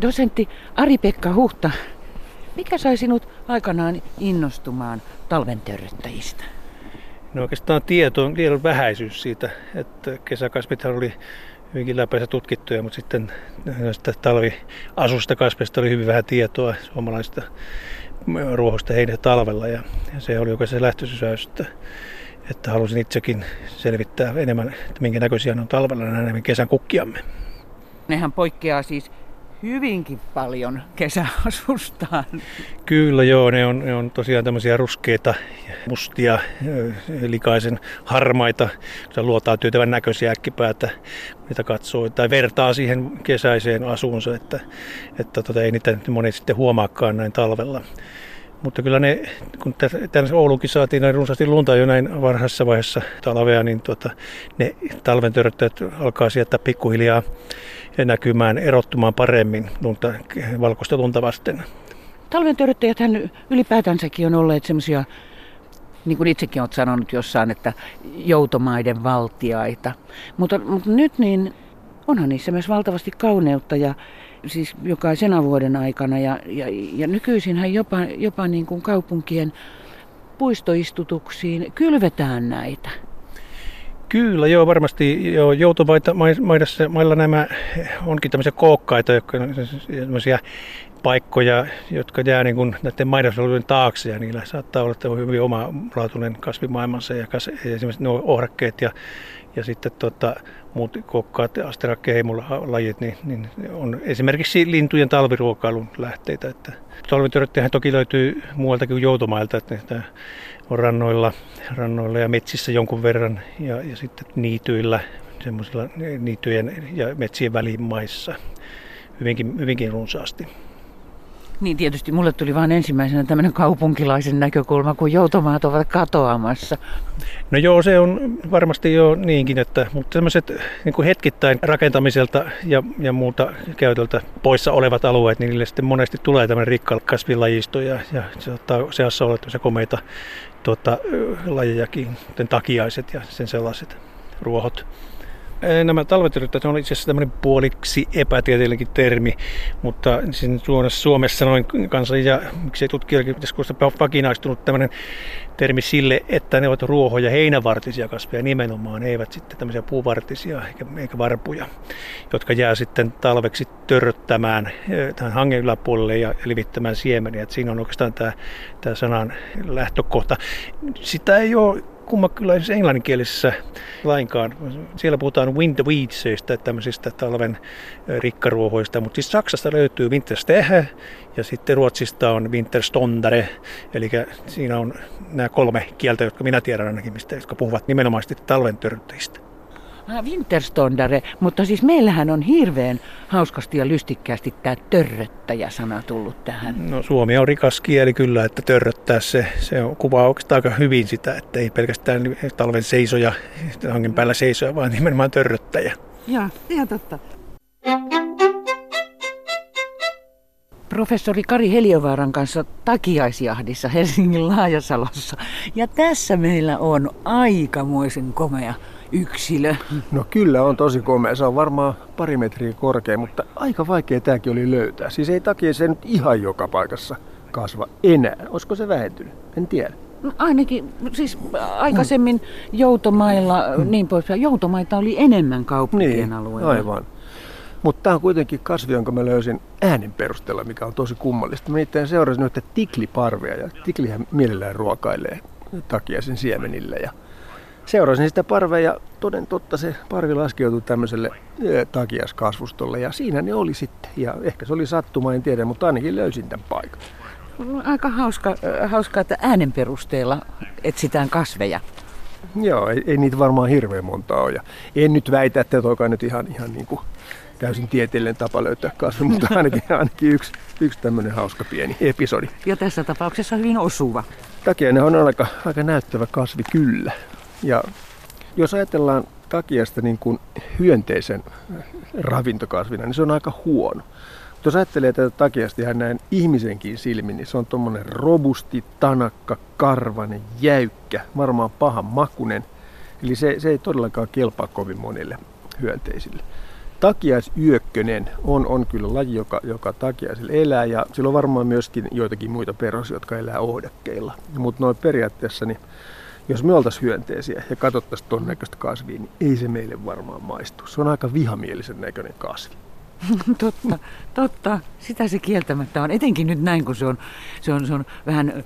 Dosentti Ari-Pekka Huhta, mikä sai sinut aikanaan innostumaan talven törröttäjistä? No oikeastaan tieto, tiedon vähäisyys siitä, että kesäkasvithan oli hyvinkin läpäisä tutkittuja, mutta sitten näistä talviasusta kasveista oli hyvin vähän tietoa suomalaisista ruohosta heinä talvella ja se oli oikeastaan se lähtösysäys, että, että halusin itsekin selvittää enemmän, että minkä näköisiä on talvella nämä kesän kukkiamme. Nehän poikkeaa siis hyvinkin paljon kesäasustaan. Kyllä joo, ne on, ne on tosiaan tämmöisiä ruskeita, mustia, likaisen harmaita, luotaan tyytävän näköisiä äkkipäätä, mitä katsoo, tai vertaa siihen kesäiseen asuunsa, että, että tota, ei niitä moni sitten huomaakaan näin talvella. Mutta kyllä ne, kun tänne Oulunkin saatiin näin runsaasti lunta jo näin varhaisessa vaiheessa talvea, niin tota, ne talven alkaa sieltä pikkuhiljaa näkymään, erottumaan paremmin lunta, valkoista lunta vasten. Talven törttäjäthän ylipäätänsäkin on olleet semmoisia, niin kuin itsekin olet sanonut jossain, että joutomaiden valtiaita. Mutta, mutta nyt niin onhan niissä myös valtavasti kauneutta ja siis jokaisena vuoden aikana. Ja, ja, ja nykyisinhän jopa, jopa niin kuin kaupunkien puistoistutuksiin kylvetään näitä. Kyllä, joo, varmasti joo, joutomaita maidassa, mailla nämä onkin tämmöisiä kookkaita, jotka on sellaisia paikkoja, jotka jää niin kuin näiden maidosoluiden taakse ja niillä saattaa olla hyvin omalaatuinen kasvimaailmansa ja kas, esimerkiksi nuo ohrakkeet ja, ja sitten tota, muut kokkaat, asterakkeheimulajit, niin, niin on esimerkiksi lintujen talviruokailun lähteitä. Että Talvitöröttihän toki löytyy muualtakin kuin joutomailta, että on rannoilla, rannoilla ja metsissä jonkun verran ja, ja sitten niityillä, semmoisilla niityjen ja metsien välimaissa hyvinkin, hyvinkin runsaasti. Niin tietysti mulle tuli vain ensimmäisenä tämmöinen kaupunkilaisen näkökulma, kun joutomaat ovat katoamassa. No joo, se on varmasti jo niinkin, että, mutta tämmöiset niin kuin hetkittäin rakentamiselta ja, ja muuta käytöltä poissa olevat alueet, niin niille sitten monesti tulee tämmöinen rikka kasvilajisto ja, ja se saattaa seassa olla komeita tuota, lajejakin, kuten takiaiset ja sen sellaiset ruohot. Nämä talvetyryttäjät on itse asiassa tämmöinen puoliksi epätieteellinenkin termi, mutta Suomessa noin kansan ja miksei tutkijoillekin pitäisi vakinaistunut tämmöinen termi sille, että ne ovat ruoho- ja heinävartisia kasveja nimenomaan, eivät sitten tämmöisiä puuvartisia eikä, eikä varpuja, jotka jää sitten talveksi törröttämään tähän hangen yläpuolelle ja levittämään siemeniä. Että siinä on oikeastaan tämä, tämä sanan lähtökohta. Sitä ei ole kumma kyllä englanninkielisessä lainkaan. Siellä puhutaan windweedsista, tämmöisistä talven rikkaruohoista, mutta siis Saksasta löytyy winterstehe ja sitten Ruotsista on winterstondare, eli siinä on nämä kolme kieltä, jotka minä tiedän ainakin, mistä, jotka puhuvat nimenomaan talven törteistä. Ah, Winterstondare, mutta siis meillähän on hirveän hauskasti ja lystikkäästi tämä törröttäjä-sana tullut tähän. No Suomi on rikas kieli kyllä, että törröttää se, se on, kuvaa oikeastaan aika hyvin sitä, että ei pelkästään talven seisoja, hangen päällä seisoja, vaan nimenomaan törröttäjä. Joo, ihan totta. professori Kari Heliövaaran kanssa takiaisjahdissa Helsingin Laajasalossa. Ja tässä meillä on aikamoisen komea yksilö. No kyllä on tosi komea. Se on varmaan pari metriä korkea, mutta aika vaikea tämäkin oli löytää. Siis ei takia se nyt ihan joka paikassa kasva enää. Olisiko se vähentynyt? En tiedä. No ainakin, siis aikaisemmin joutomailla, hmm. niin poispäin, joutomaita oli enemmän kaupunkien niin, alueella. aivan. Mutta tämä on kuitenkin kasvi, jonka mä löysin äänen perusteella, mikä on tosi kummallista. Mä itse seurasin noita tikliparvia ja tiklihän mielellään ruokailee takia sen siemenille. Ja seurasin sitä parvea ja toden totta se parvi laskeutui tämmöiselle takiaskasvustolle ja siinä ne oli sitten. Ja ehkä se oli sattuma, en tiedä, mutta ainakin löysin tämän paikan. Aika hauska, hauska että äänen perusteella etsitään kasveja. Joo, ei, ei niitä varmaan hirveän monta ole. Ja en nyt väitä, että toikaan nyt ihan, ihan niin kuin täysin tieteellinen tapa löytää kasvi, mutta ainakin, ainakin yksi, yksi tämmöinen hauska pieni episodi. Ja tässä tapauksessa hyvin osuva. Takia ne on aika, aika näyttävä kasvi kyllä. Ja jos ajatellaan takiasta niin kuin hyönteisen ravintokasvina, niin se on aika huono. Mutta jos ajattelee tätä takiasta ihan näin ihmisenkin silmin, niin se on tuommoinen robusti, tanakka, karvanen, jäykkä, varmaan pahan makunen. Eli se, se ei todellakaan kelpaa kovin monille hyönteisille. takiaisyökkönen on, on kyllä laji, joka, joka takiaisilla elää ja sillä on varmaan myöskin joitakin muita perhosia, jotka elää ohdakkeilla. Mutta noin periaatteessa, niin jos me oltaisiin hyönteisiä ja katsottaisiin tuon näköistä kasvia, niin ei se meille varmaan maistu. Se on aika vihamielisen näköinen kasvi. totta, totta. Sitä se kieltämättä on. Etenkin nyt näin, kun se on, se on, se on vähän äh,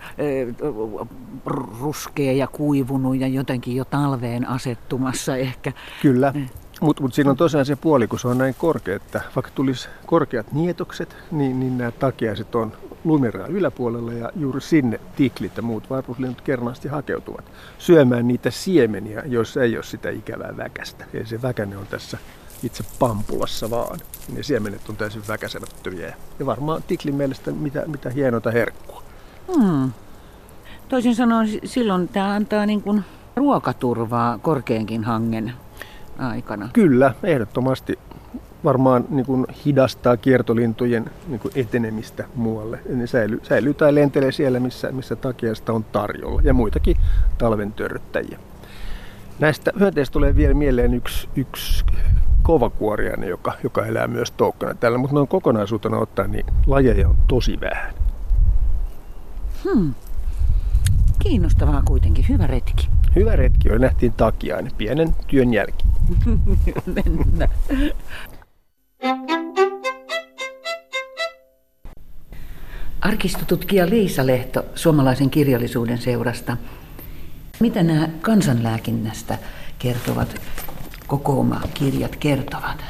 ruskea ja kuivunut ja jotenkin jo talveen asettumassa ehkä. Kyllä. Mutta mut siinä on tosiaan se puoli, kun se on näin korkea, että vaikka tulisi korkeat nietokset, niin, niin nämä takiaiset on lumiraan yläpuolella ja juuri sinne tiklit ja muut varpuslinnut kernaasti hakeutuvat syömään niitä siemeniä, joissa ei ole sitä ikävää väkästä. Eli se väkäne on tässä itse pampulassa vaan. Ne siemenet on täysin väkäsemättömiä. Ja varmaan tiklin mielestä mitä, mitä hienota herkkua. Hmm. Toisin sanoen silloin tämä antaa niin kuin ruokaturvaa korkeankin hangen aikana. Kyllä, ehdottomasti varmaan niin kuin hidastaa kiertolintujen niin kuin etenemistä muualle. Ne säilyy, säilyy tai lentelee siellä, missä, missä takiasta on tarjolla ja muitakin talven törryttäjiä. Näistä hyönteistä tulee vielä mieleen yksi, yksi kovakuoriainen, joka, joka elää myös toukkana täällä, mutta noin kokonaisuutena ottaen niin lajeja on tosi vähän. Hmm. Kiinnostavaa kuitenkin. Hyvä retki. Hyvä retki oli. Nähtiin takiaan pienen työn jälki. Mennä. Arkistotutkija Liisa Lehto suomalaisen kirjallisuuden seurasta. Mitä nämä kansanlääkinnästä kertovat kokooma kirjat kertovat?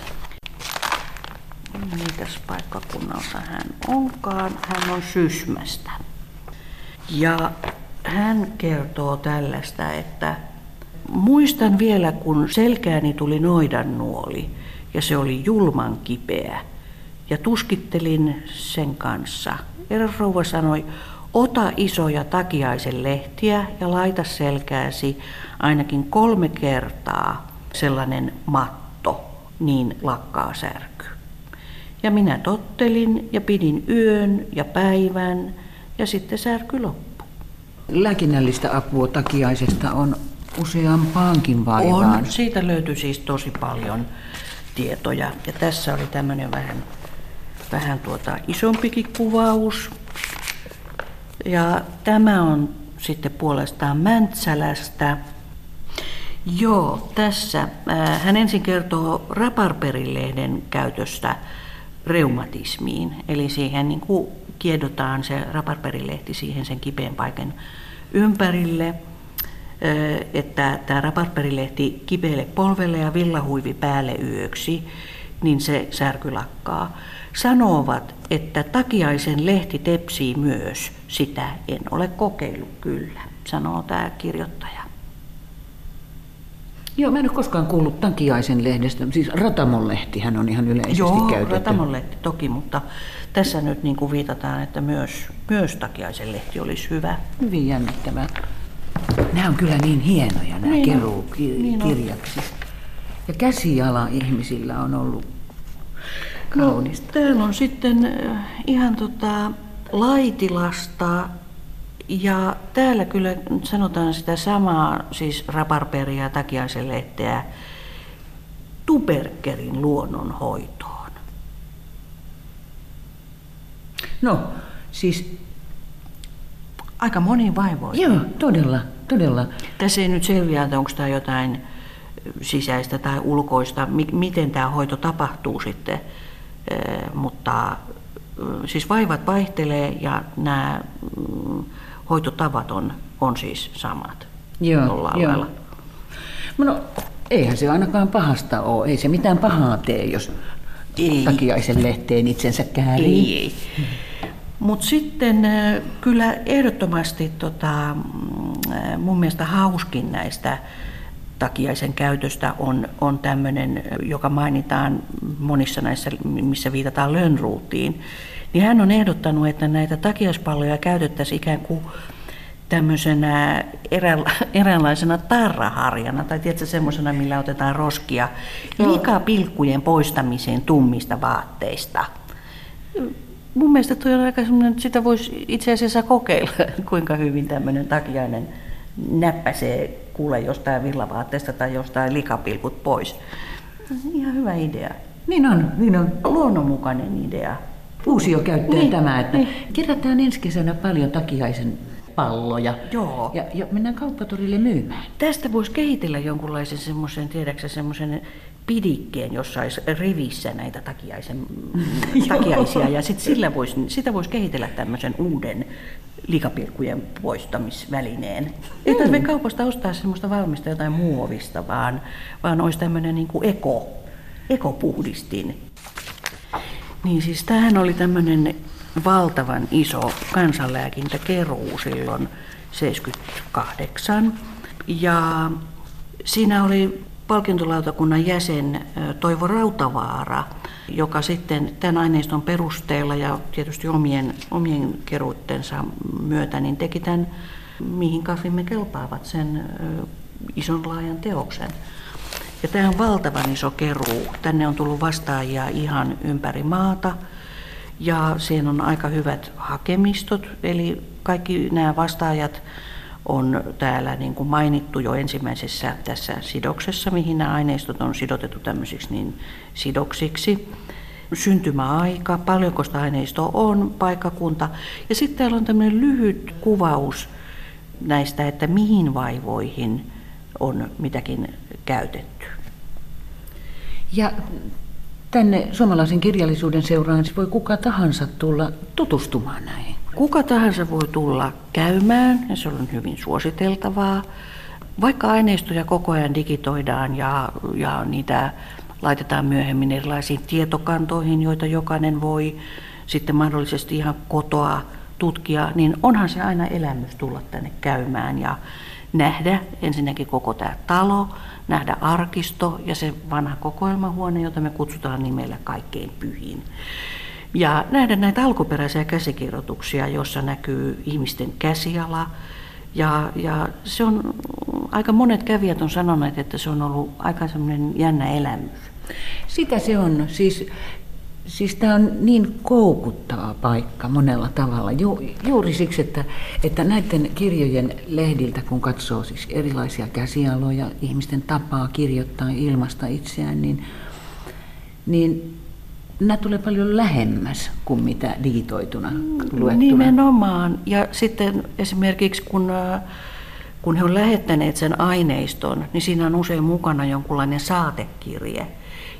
Mitäs paikkakunnalta hän onkaan? Hän on Sysmästä. Ja hän kertoo tällaista, että muistan vielä kun selkääni tuli noidan nuoli ja se oli julman kipeä ja tuskittelin sen kanssa. Eräs rouva sanoi, ota isoja takiaisen lehtiä ja laita selkääsi ainakin kolme kertaa sellainen matto, niin lakkaa särky. Ja minä tottelin ja pidin yön ja päivän ja sitten särky loppui. Lääkinnällistä apua takiaisesta on useampaankin vaivaan. On, siitä löytyy siis tosi paljon tietoja. Ja tässä oli tämmöinen vähän, vähän tuota isompikin kuvaus. Ja tämä on sitten puolestaan Mäntsälästä. Joo, tässä äh, hän ensin kertoo raparperilehden käytöstä reumatismiin. Eli siihen niin kuin kiedotaan se raparperilehti siihen sen kipeän paikan ympärille – että tämä raparperilehti kipeälle polvelle ja villahuivi päälle yöksi, niin se särky lakkaa. Sanovat, että takiaisen lehti tepsii myös. Sitä en ole kokeillut kyllä, sanoo tämä kirjoittaja. Joo, mä en ole koskaan kuullut takiaisen lehdestä. Siis Ratamon lehtihän on ihan yleisesti Joo, käytetty. Ratamon lehti toki, mutta tässä nyt niin kuin viitataan, että myös, myös takiaisen lehti olisi hyvä. Hyvin jännittävää. Nämä on kyllä niin hienoja nämä niin keruukirjaksi. Niin ja käsiala ihmisillä on ollut kaunista. No, täällä on sitten äh, ihan tota Laitilasta ja täällä kyllä sanotaan sitä samaa, siis raparperia takiaisen lehteä, tuberkerin luonnonhoitoon. No, siis aika moni vaivoin. Joo, todella, todella. Tässä ei nyt selviä, että onko tämä jotain sisäistä tai ulkoista, miten tämä hoito tapahtuu sitten, mutta siis vaivat vaihtelee ja nämä mm, hoitotavat on, on siis samat. Joo, joo. No, eihän se ainakaan pahasta ole. Ei se mitään pahaa tee, jos ei. takiaisen lehteen itsensä käärii. Ei, ei. Mutta sitten kyllä ehdottomasti tota, mm, mun mielestä hauskin näistä takiaisen käytöstä on, on tämmöinen, joka mainitaan monissa näissä, missä viitataan Lönnruutiin. Niin hän on ehdottanut, että näitä takiaispalloja käytettäisiin ikään kuin tämmöisenä erä, eräänlaisena tarraharjana, tai tiedätkö semmoisena, millä otetaan roskia likapilkkujen poistamiseen tummista vaatteista mun mielestä tuo on aika semmoinen, että sitä voisi itse asiassa kokeilla, kuinka hyvin tämmöinen takiainen näppäsee kuule jostain villavaatteesta tai jostain likapilkut pois. Ihan hyvä idea. Niin on, niin on. Luonnonmukainen idea. Uusio käyttöön Niin, tämä, että niin. kerätään ensi kesänä paljon takiaisen palloja. Joo. Ja, ja mennään kauppatorille myymään. Tästä voisi kehitellä jonkunlaisen semmoisen, tiedäksä, semmoisen pidikkeen, jossa olisi rivissä näitä takiaisen, takiaisia. Ja sit sillä vois, sitä voisi kehitellä tämmöisen uuden likapirkkujen poistamisvälineen. Ei tarvitse kaupasta ostaa semmoista valmista jotain muovista, vaan, vaan olisi tämmöinen niin kuin eko, ekopuhdistin. Niin siis tämähän oli tämmöinen valtavan iso kansanlääkintäkeruu silloin 78. Ja siinä oli palkintolautakunnan jäsen Toivo Rautavaara, joka sitten tämän aineiston perusteella ja tietysti omien, omien keruittensa myötä niin teki tämän, mihin kasvimme kelpaavat sen ison laajan teoksen. Ja tämä on valtavan iso keruu. Tänne on tullut vastaajia ihan ympäri maata. Ja siihen on aika hyvät hakemistot, eli kaikki nämä vastaajat on täällä niin kuin mainittu jo ensimmäisessä tässä sidoksessa, mihin nämä aineistot on sidotettu tämmöisiksi niin sidoksiksi. Syntymäaika, paljonko sitä aineistoa on, paikkakunta. Ja sitten täällä on tämmöinen lyhyt kuvaus näistä, että mihin vaivoihin on mitäkin käytetty. Ja tänne suomalaisen kirjallisuuden seuraan voi kuka tahansa tulla tutustumaan näihin. Kuka tahansa voi tulla käymään ja se on hyvin suositeltavaa. Vaikka aineistoja koko ajan digitoidaan ja, ja niitä laitetaan myöhemmin erilaisiin tietokantoihin, joita jokainen voi sitten mahdollisesti ihan kotoa tutkia, niin onhan se aina elämys tulla tänne käymään ja nähdä ensinnäkin koko tämä talo, nähdä arkisto ja se vanha kokoelmahuone, jota me kutsutaan nimellä kaikkein pyhin. Ja nähdä näitä alkuperäisiä käsikirjoituksia, joissa näkyy ihmisten käsiala. Ja, ja se on, aika monet kävijät on sanoneet, että se on ollut aika semmoinen jännä elämys. Sitä se on. Siis, siis tämä on niin koukuttava paikka monella tavalla. Ju, juuri siksi, että, että näiden kirjojen lehdiltä, kun katsoo siis erilaisia käsialoja, ihmisten tapaa kirjoittaa ilmasta itseään, niin, niin nämä tulee paljon lähemmäs kuin mitä digitoituna luettuna. Nimenomaan. Ja sitten esimerkiksi kun, äh, kun he on lähettäneet sen aineiston, niin siinä on usein mukana jonkunlainen saatekirje.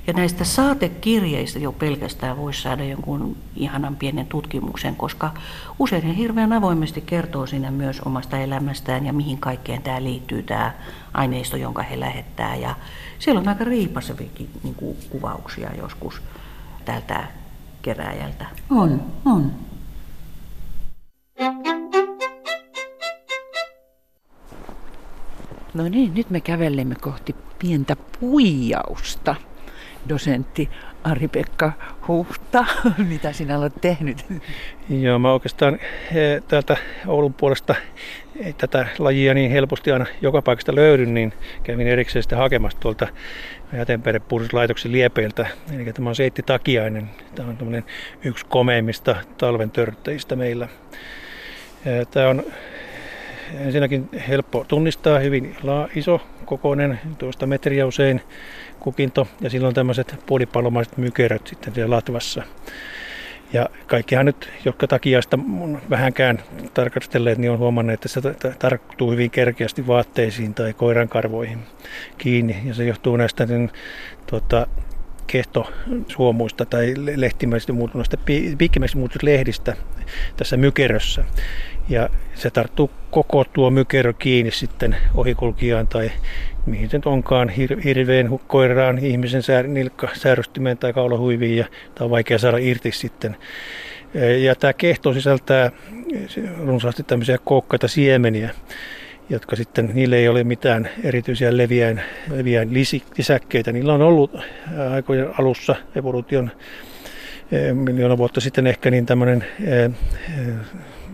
Ja näistä saatekirjeistä jo pelkästään voisi saada jonkun ihanan pienen tutkimuksen, koska usein he hirveän avoimesti kertoo siinä myös omasta elämästään ja mihin kaikkeen tämä liittyy, tämä aineisto, jonka he lähettää. Ja siellä on aika riipasevikin niin kuvauksia joskus tältä keräjältä. On, on. No niin, nyt me kävellemme kohti pientä puijausta. Dosentti Ari-Pekka Huhta, mitä sinä olet tehnyt? Joo, mä oikeastaan täältä Oulun puolesta ei tätä lajia niin helposti aina joka paikasta löydy, niin kävin erikseen sitä hakemassa tuolta jäteenperäpuhdistuslaitoksen liepeiltä. Eli tämä on Seitti Takiainen. Tämä on tämmöinen yksi komeimmista talven törttäjistä meillä. Tämä on ensinnäkin helppo tunnistaa, hyvin iso kokoinen, tuosta metriä usein kukinto, ja silloin tämmöiset puolipallomaiset mykeröt sitten siellä latvassa. Ja kaikkihan nyt, jotka takiaista on vähänkään tarkastelleet, niin on huomannut, että se ta- tarttuu hyvin kerkeästi vaatteisiin tai koirankarvoihin kiinni. Ja se johtuu näistä niin, tuota, kehtosuomuista tai le- lehtimäisistä muutuneista, pi- piikkimäisistä muutuneista lehdistä tässä mykerössä. Ja se tarttuu koko tuo mykerö kiinni sitten ohikulkijaan tai mihin nyt onkaan, hir- hirveen, koiraan, ihmisen sär, nilkka, säärystymeen tai kaulahuiviin ja tämä on vaikea saada irti sitten. Ja tämä kehto sisältää runsaasti tämmöisiä kookkaita siemeniä, jotka sitten, niille ei ole mitään erityisiä leviäin, leviäin lisäkkeitä. Niillä on ollut aikojen alussa evoluution miljoona vuotta sitten ehkä niin tämmöinen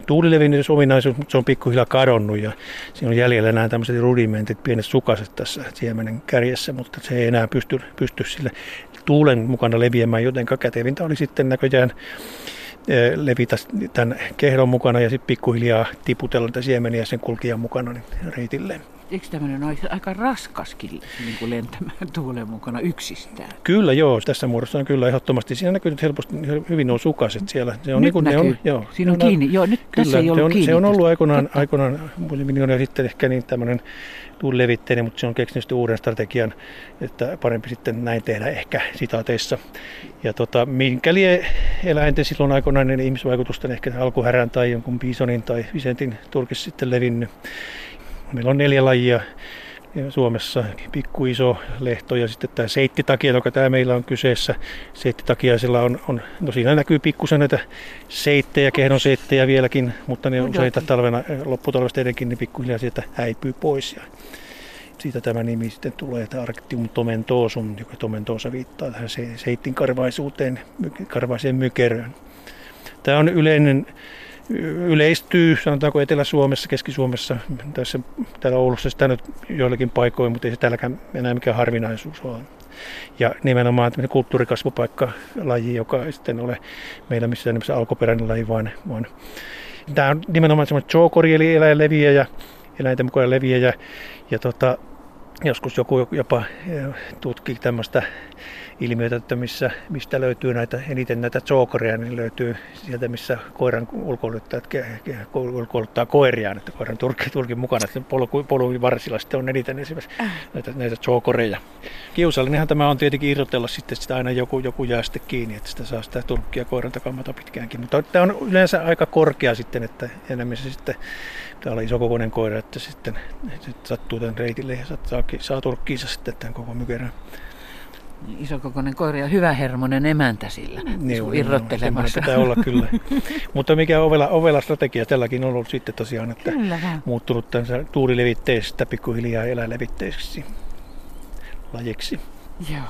tuulilevinnysominaisuus, mutta se on pikkuhiljaa kadonnut ja siinä on jäljellä nämä tämmöiset rudimentit, pienet sukaset tässä siemenen kärjessä, mutta se ei enää pysty, pysty sille tuulen mukana leviämään, joten kätevintä oli sitten näköjään eh, levitä tämän kehdon mukana ja sitten pikkuhiljaa tiputella niitä siemeniä sen kulkijan mukana niin reitilleen. Eikö tämmöinen ole aika raskaskin niin kuin lentämään tuulen mukana yksistään? Kyllä joo, tässä muodossa on kyllä ehdottomasti. Siinä näkyy nyt helposti hyvin nuo sukaset siellä. Se on nyt niin näkyy. Ne on, joo, Siinä on, on kiinni. Joo, nyt kyllä, tässä ei ollut se on, kiinni. Se on ollut aikoinaan, aikoinaan miljoonia sitten ehkä niin tämmöinen levitteinen, mutta se on keksinyt uuden strategian, että parempi sitten näin tehdä ehkä sitaateissa. Ja tota, minkä lie eläinten silloin aikoinainen ihmisvaikutusten ehkä alkuhärän tai jonkun bisonin tai visentin turkis sitten levinnyt. Meillä on neljä lajia Suomessa pikku iso lehto ja sitten tämä seittitakia, joka tämä meillä on kyseessä. Seittitakiaisella on, on no siinä näkyy pikkusen näitä seittejä, kehdon seittejä vieläkin, mutta ne useita talvena, lopputalvesta edenkin, niin pikkuhiljaa sieltä häipyy pois. Ja siitä tämä nimi sitten tulee, että Arctium tomentosum, joka tomentosa viittaa tähän seittin karvaisuuteen, karvaiseen mykeröön. Tämä on yleinen yleistyy, sanotaanko Etelä-Suomessa, Keski-Suomessa, tässä, täällä Oulussa sitä nyt joillakin paikoin, mutta ei se täälläkään enää mikään harvinaisuus ole. Ja nimenomaan tämmöinen kulttuurikasvupaikka-laji, joka ei sitten ole meillä missään nimessä alkuperäinen laji, vaan, vaan tämä on nimenomaan semmoinen chokori, eli eläinleviäjä, eläinten mukaan leviäjä. Ja tota, joskus joku jopa tutki tämmöistä ilmiötä, että missä, mistä löytyy näitä, eniten näitä zookoreja, niin löytyy sieltä, missä koiran ulkoiluttajat ulkoiluttaa koiriaan, että koiran turkin, turkin mukana, että polku, polun varsilla sitten on eniten esimerkiksi äh. näitä, näitä zookoreja. Kiusallinenhan tämä on tietenkin irrotella sitten sitä aina joku, joku jää sitten kiinni, että sitä saa sitä turkkia koiran takamata pitkäänkin, mutta tämä on yleensä aika korkea sitten, että enemmän se sitten täällä on isokokoinen koira, että sitten, sitten sattuu tämän reitille ja saa, saa turkkiinsa sitten tämän koko mykerän isokokoinen koira ja hyvä hermonen emäntä sillä niin, irrottelemassa. Pitää olla kyllä. Mutta mikä ovela, ovela strategia tälläkin on ollut sitten tosiaan, että kyllä, muuttunut tämän tuurilevitteestä pikkuhiljaa eläinlevitteiseksi lajiksi. Joo.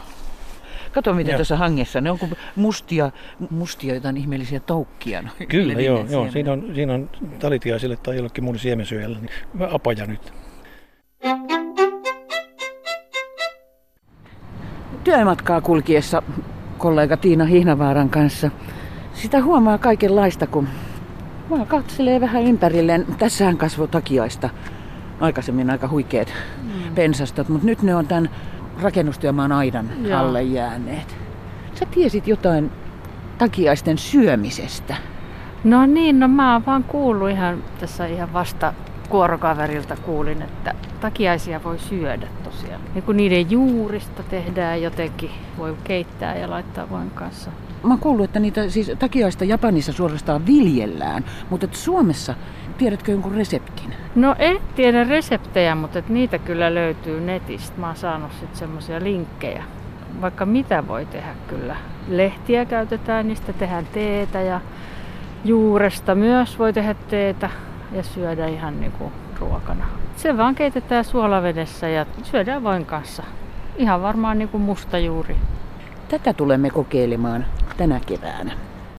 Kato miten ja. tuossa hangessa, ne on kuin mustia, mustia jotain ihmeellisiä toukkia. No, Kyllä, joo, joo. Siinä on, siinä on talitiaisille tai jollekin muun siemensyöjällä niin apaja nyt. Työmatkaa kulkiessa kollega Tiina Hihnavaaran kanssa. Sitä huomaa kaikenlaista, kun vaan katselee vähän ympärilleen. Tässähän kasvoi takiaista aikaisemmin aika huikeet mm. pensastot, mutta nyt ne on tämän rakennustyömaan aidan Joo. alle jääneet. Sä tiesit jotain takiaisten syömisestä. No niin, no mä oon vaan kuullut ihan tässä ihan vasta kuorokaverilta kuulin, että takiaisia voi syödä tosiaan. Ja kun niiden juurista tehdään jotenkin, voi keittää ja laittaa voin kanssa. Mä oon kuullut, että niitä siis takiaista Japanissa suorastaan viljellään, mutta että Suomessa tiedätkö jonkun reseptin? No en tiedä reseptejä, mutta että niitä kyllä löytyy netistä. Mä oon saanut sitten semmoisia linkkejä. Vaikka mitä voi tehdä kyllä. Lehtiä käytetään, niistä tehdään teetä ja juuresta myös voi tehdä teetä ja syödä ihan kuin ruokana. Se vaan keitetään suolavedessä ja syödään voin kanssa. Ihan varmaan niin kuin musta juuri. Tätä tulemme kokeilemaan tänä keväänä.